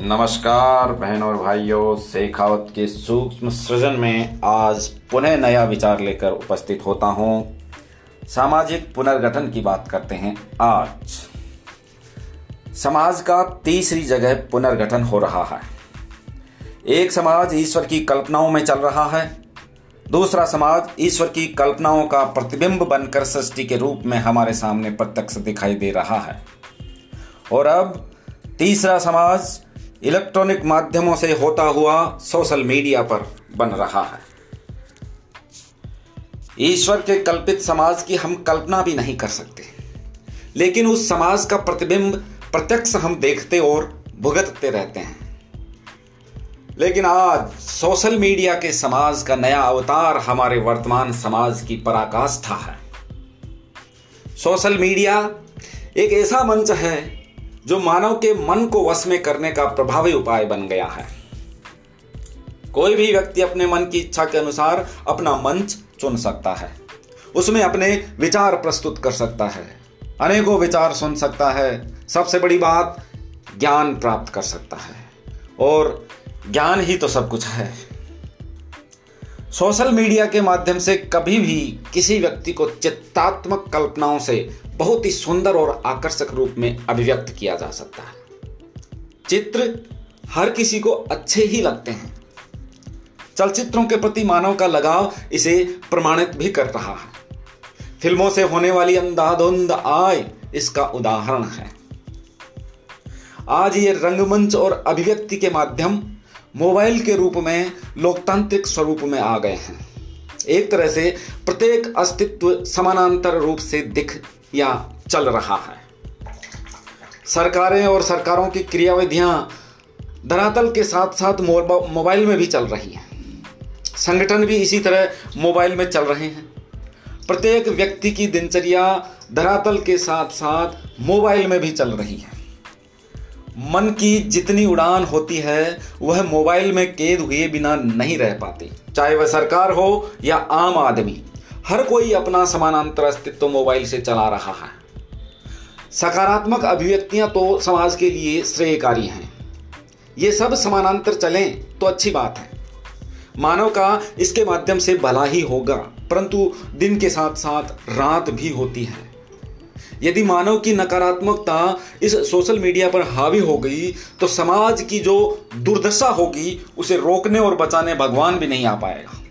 नमस्कार बहन और भाइयों, शेखावत के सूक्ष्म सृजन में आज पुनः नया विचार लेकर उपस्थित होता हूँ। सामाजिक पुनर्गठन की बात करते हैं आज। समाज का तीसरी जगह पुनर्गठन हो रहा है। एक समाज ईश्वर की कल्पनाओं में चल रहा है। दूसरा समाज ईश्वर की कल्पनाओं का प्रतिबिंब बनकर सृष्टि के रूप में हमारे सामने प्रत्यक्ष दिखाई दे रहा है। और अब तीसरा समाज इलेक्ट्रॉनिक माध्यमों से होता हुआ सोशल मीडिया पर बन रहा है। ईश्वर के कल्पित समाज की हम कल्पना भी नहीं कर सकते। लेकिन उस समाज का प्रतिबिंब, प्रत्यक्ष हम देखते और भुगतते रहते हैं। लेकिन आज सोशल मीडिया के समाज का नया अवतार हमारे वर्तमान समाज की पराकाष्ठा है। सोशल मीडिया एक ऐसा मंच है जो मानव के मन को वश में करने का प्रभावी उपाय बन गया है। कोई भी व्यक्ति अपने मन की इच्छा के अनुसार अपना मंच चुन सकता है। उसमें अपने विचार प्रस्तुत कर सकता है। अनेकों विचार सुन सकता है। सबसे बड़ी बात, ज्ञान प्राप्त कर सकता है। और ज्ञान ही तो सब कुछ है। सोशल मीडिया के माध्यम से कभी भी किसी व्यक्ति को चित्तात्मक कल्पनाओं से बहुत ही सुंदर और आकर्षक रूप में अभिव्यक्त किया जा सकता है। चित्र हर किसी को अच्छे ही लगते हैं। चलचित्रों के प्रति मानव का लगाव इसे प्रमाणित भी कर रहा है। फ़िल्मों से होने वाली अंधाधुंध आय इसका उदाहरण है। आज ये रंगमंच और अभिव्यक्ति के माध्यम मोबाइल के रूप में, लोकतांत्रिक स्वरूप में आ गए हैं। एक तरह से प्रत्येक अस्तित्व समानांतर रूप से दिख या चल रहा है। सरकारें और सरकारों की क्रियाविधियाँ धरातल के साथ साथ मोबाइल में भी चल रही हैं। संगठन भी इसी तरह मोबाइल में चल रहे हैं। प्रत्येक व्यक्ति की दिनचर्या धरातल के साथ साथ मोबाइल में भी चल रही है। मन की जितनी उड़ान होती है, वह मोबाइल में कैद हुए बिना नहीं रह पाती। चाहे वह सरकार हो या आम आदमी, हर कोई अपना समानांतर अस्तित्व मोबाइल से चला रहा है। सकारात्मक अभिव्यक्तियाँ तो समाज के लिए श्रेयकारी हैं। ये सब समानांतर चलें तो अच्छी बात है। मानव का इसके माध्यम से भला ही होगा, परंतु दिन के साथ साथ रात भी होती है। यदि मानव की नकारात्मकता इस सोशल मीडिया पर हावी हो गई तो समाज की जो दुर्दशा होगी, उसे रोकने और बचाने भगवान भी नहीं आ पाएगा।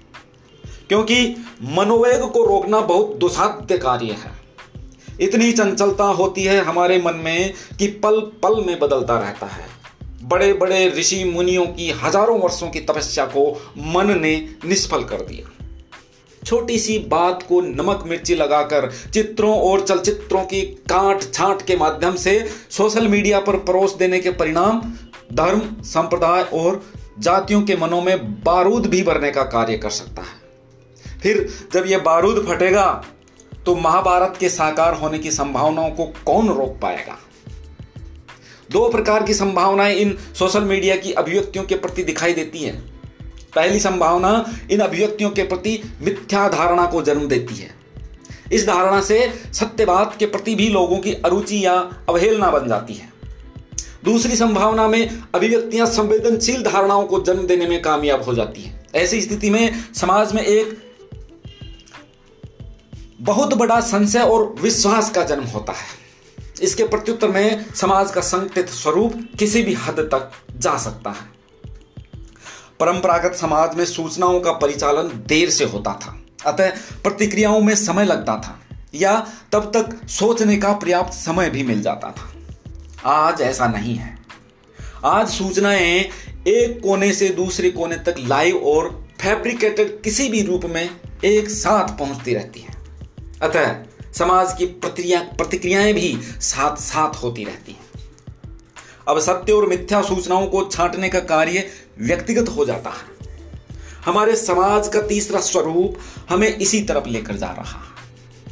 क्योंकि मनोवेग को रोकना बहुत दुसाध्य कार्य है। इतनी चंचलता होती है हमारे मन में कि पल पल में बदलता रहता है। बड़े बड़े ऋषि मुनियों की हज़ारों वर्षों की तपस्या को मन ने निष्फल कर दिया। छोटी सी बात को नमक मिर्ची लगाकर चित्रों और चलचित्रों की काट छांट के माध्यम से सोशल मीडिया पर परोस देने के परिणाम, धर्म, संप्रदाय और जातियों के मनों में बारूद भी भरने का कार्य कर सकता है। फिर जब यह बारूद फटेगा तो महाभारत के साकार होने की संभावनाओं को कौन रोक पाएगा? दो प्रकार की संभावनाएँ इन सोशल मीडिया की अभिव्यक्तियों के प्रति दिखाई देती हैं। पहली संभावना इन अभिव्यक्तियों के प्रति मिथ्या धारणा को जन्म देती है। इस धारणा से सत्यवाद के प्रति भी लोगों की अरुचि या अवहेलना बन जाती है। दूसरी संभावना में अभिव्यक्तियाँ संवेदनशील धारणाओं को जन्म देने में कामयाब हो जाती है। ऐसी स्थिति में समाज में एक बहुत बड़ा संशय और विश्वास का जन्म होता है। इसके प्रत्युत्तर में समाज का संकटित स्वरूप किसी भी हद तक जा सकता है। परंपरागत समाज में सूचनाओं का परिचालन देर से होता था। अतः प्रतिक्रियाओं में समय लगता था, या तब तक सोचने का पर्याप्त समय भी मिल जाता था। आज ऐसा नहीं है। आज सूचनाएँ एक कोने से दूसरे कोने तक लाइव और फैब्रिकेटेड किसी भी रूप में एक साथ पहुँचती रहती है। अतः समाज की प्रतिक्रिया, प्रतिक्रियाएँ भी साथ साथ होती रहती हैं। अब सत्य और मिथ्या सूचनाओं को छांटने का कार्य व्यक्तिगत हो जाता है। हमारे समाज का तीसरा स्वरूप हमें इसी तरफ़ लेकर जा रहा है।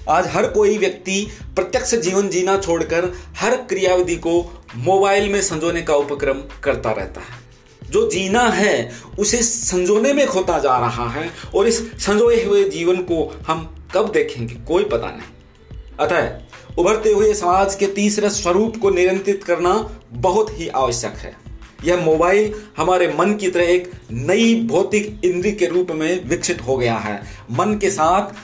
आज हर कोई व्यक्ति प्रत्यक्ष जीवन जीना छोड़कर हर क्रियाविधि को मोबाइल में संजोने का उपक्रम करता रहता है। जो जीना है, उसे संजोने में खोता जा रहा है और इस संजोए हुए जीवन को हम कब देखेंगे, कोई पता नहीं। अतः उभरते हुए समाज के तीसरे स्वरूप को नियंत्रित करना बहुत ही आवश्यक है। यह मोबाइल हमारे मन की तरह एक नई भौतिक इंद्री के रूप में विकसित हो गया है। मन के साथ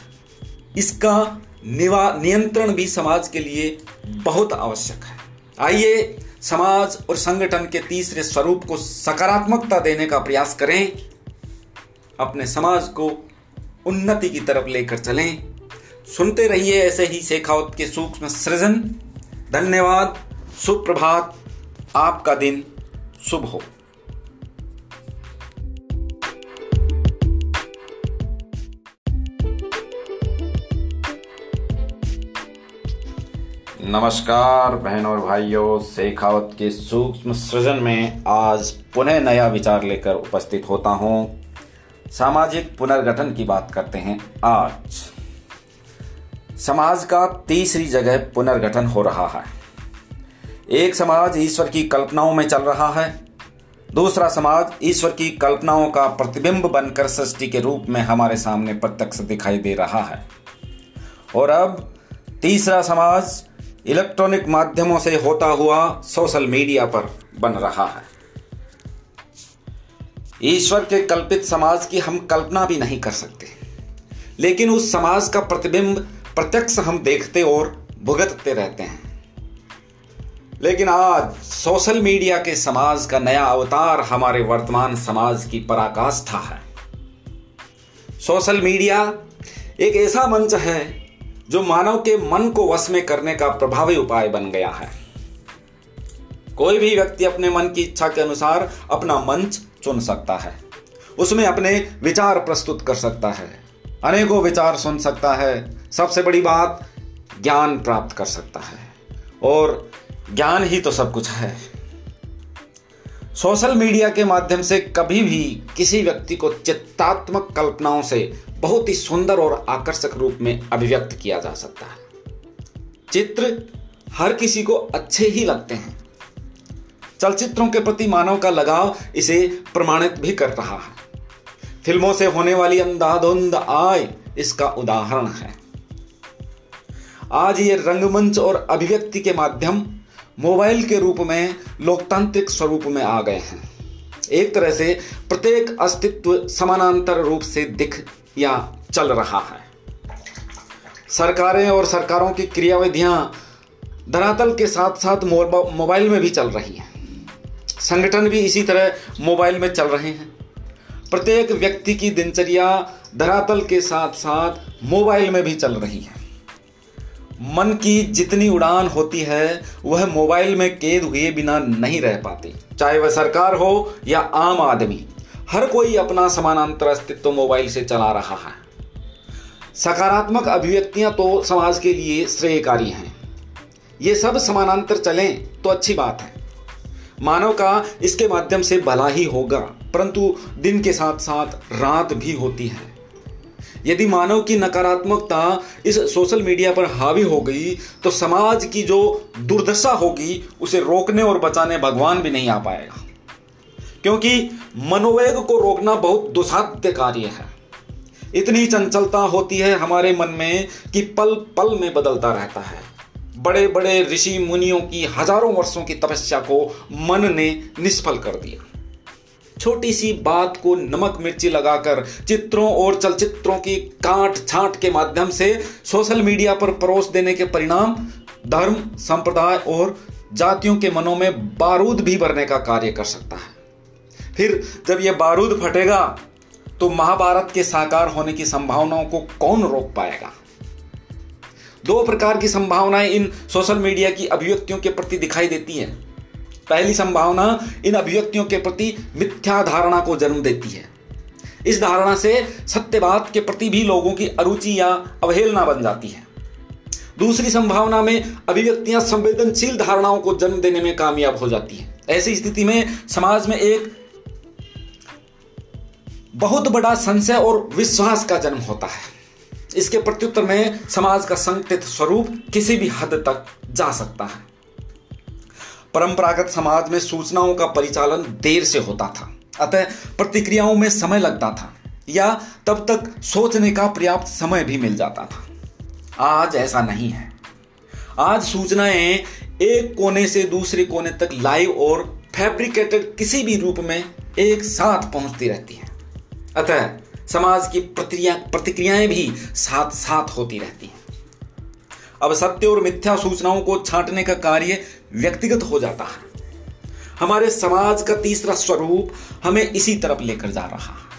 इसका निवा, नियंत्रण भी समाज के लिए बहुत आवश्यक है। आइए समाज और संगठन के तीसरे स्वरूप को सकारात्मकता देने का प्रयास करें। अपने समाज को उन्नति की तरफ़ लेकर चलें। सुनते रहिए ऐसे ही शेखावत के सूक्ष्म सृजन। धन्यवाद। सुप्रभात। आपका दिन शुभ हो। नमस्कार बहनों और भाइयों, शेखावत के सूक्ष्म सृजन में आज पुनः नया विचार लेकर उपस्थित होता हूँ। सामाजिक पुनर्गठन की बात करते हैं आज। समाज का तीसरी जगह पुनर्गठन हो रहा है। एक समाज ईश्वर की कल्पनाओं में चल रहा है। दूसरा समाज ईश्वर की कल्पनाओं का प्रतिबिंब बनकर सृष्टि के रूप में हमारे सामने प्रत्यक्ष दिखाई दे रहा है। और अब तीसरा समाज इलेक्ट्रॉनिक माध्यमों से होता हुआ सोशल मीडिया पर बन रहा है। ईश्वर के कल्पित समाज की हम कल्पना भी नहीं कर सकते। लेकिन उस समाज का प्रतिबिंब प्रत्यक्ष हम देखते और भुगतते रहते हैं। लेकिन आज सोशल मीडिया के समाज का नया अवतार हमारे वर्तमान समाज की पराकाष्ठा है। सोशल मीडिया एक ऐसा मंच है जो मानव के मन को वश में करने का प्रभावी उपाय बन गया है। कोई भी व्यक्ति अपने मन की इच्छा के अनुसार अपना मंच चुन सकता है। उसमें अपने विचार प्रस्तुत कर सकता है। अनेकों विचार सुन सकता है। सबसे बड़ी बात ज्ञान प्राप्त कर सकता है। और ज्ञान ही तो सब कुछ है। सोशल मीडिया के माध्यम से कभी भी किसी व्यक्ति को चित्तात्मक कल्पनाओं से बहुत ही सुंदर और आकर्षक रूप में अभिव्यक्त किया जा सकता है। चित्र हर किसी को अच्छे ही लगते हैं। चलचित्रों के प्रति मानव का लगाव इसे प्रमाणित भी कर रहा है। फ़िल्मों से होने वाली अंधाधुंध आय इसका उदाहरण है। आज ये रंगमंच और अभिव्यक्ति के माध्यम मोबाइल के रूप में, लोकतांत्रिक स्वरूप में आ गए हैं। एक तरह से प्रत्येक अस्तित्व समानांतर रूप से दिख या चल रहा है। सरकारें और सरकारों की क्रियाविधियाँ धरातल के साथ साथ मोबाइल में भी चल रही हैं। संगठन भी इसी तरह मोबाइल में चल रहे हैं। प्रत्येक व्यक्ति की दिनचर्या धरातल के साथ साथ मोबाइल में भी चल रही है। मन की जितनी उड़ान होती है, वह मोबाइल में कैद हुए बिना नहीं रह पाती। चाहे वह सरकार हो या आम आदमी, हर कोई अपना समानांतर अस्तित्व मोबाइल से चला रहा है। सकारात्मक अभिव्यक्तियाँ तो समाज के लिए श्रेयकारी हैं। ये सब समानांतर चलें तो अच्छी बात है। मानव का इसके माध्यम से भला ही होगा, परंतु दिन के साथ साथ रात भी होती है। यदि मानव की नकारात्मकता इस सोशल मीडिया पर हावी हो गई तो समाज की जो दुर्दशा होगी, उसे रोकने और बचाने भगवान भी नहीं आ पाएगा। क्योंकि मनोवेग को रोकना बहुत दुसाध्य कार्य है। इतनी चंचलता होती है हमारे मन में कि पल पल में बदलता रहता है। बड़े बड़े ऋषि मुनियों की हज़ारों वर्षों की तपस्या को मन ने निष्फल कर दिया। छोटी सी बात को नमक मिर्ची लगाकर चित्रों और चलचित्रों की काट छांट के माध्यम से सोशल मीडिया पर परोस देने के परिणाम, धर्म, संप्रदाय और जातियों के मनों में बारूद भी भरने का कार्य कर सकता है। फिर जब यह बारूद फटेगा तो महाभारत के साकार होने की संभावनाओं को कौन रोक पाएगा? दो प्रकार की संभावनाएँ इन सोशल मीडिया की अभिव्यक्तियों के प्रति दिखाई देती हैं। पहली संभावना इन अभिव्यक्तियों के प्रति मिथ्या धारणा को जन्म देती है। इस धारणा से सत्यवाद के प्रति भी लोगों की अरुचि या अवहेलना बन जाती है। दूसरी संभावना में अभिव्यक्तियाँ संवेदनशील धारणाओं को जन्म देने में कामयाब हो जाती है। ऐसी स्थिति में समाज में एक बहुत बड़ा संशय और विश्वास का जन्म होता है। इसके प्रत्युत्तर में समाज का संकटित स्वरूप किसी भी हद तक जा सकता है। परंपरागत समाज में सूचनाओं का परिचालन देर से होता था, अतः प्रतिक्रियाओं में समय लगता था, या तब तक सोचने का पर्याप्त समय भी मिल जाता था। आज ऐसा नहीं है। आज सूचनाएँ एक कोने से दूसरे कोने तक लाइव और फैब्रिकेटेड किसी भी रूप में एक साथ पहुँचती रहती है। अतः समाज की प्रतिक्रिया प्रतिक्रियाएँ भी साथ साथ होती रहती हैं। अब सत्य और मिथ्या सूचनाओं को छांटने का कार्य व्यक्तिगत हो जाता है। हमारे समाज का तीसरा स्वरूप हमें इसी तरफ़ लेकर जा रहा है।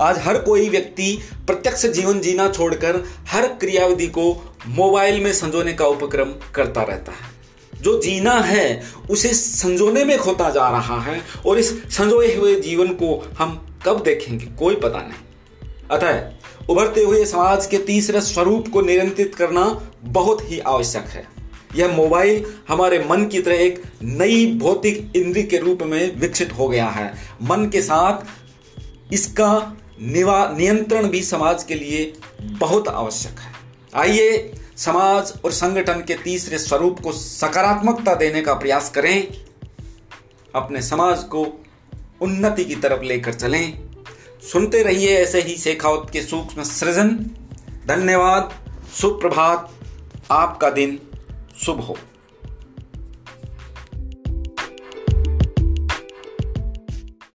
आज हर कोई व्यक्ति प्रत्यक्ष जीवन जीना छोड़कर हर क्रियाविधि को मोबाइल में संजोने का उपक्रम करता रहता है। जो जीना है, उसे संजोने में खोता जा रहा है और इस संजोए हुए जीवन को हम कब देखेंगे? कोई पता नहीं। अतः उभरते हुए समाज के तीसरे स्वरूप को नियंत्रित करना बहुत ही आवश्यक है। यह मोबाइल हमारे मन की तरह एक नई भौतिक इंद्री के रूप में विकसित हो गया है। मन के साथ इसका नियंत्रण भी समाज के लिए बहुत आवश्यक है। आइए समाज और संगठन के तीसरे स्वरूप को सकारात्मकता देने का प्रयास करें। अपने समाज को उन्नति की तरफ़ लेकर चलें। सुनते रहिए ऐसे ही शेखावत के सूक्ष्म सृजन। धन्यवाद सुप्रभात आपका दिन शुभ हो।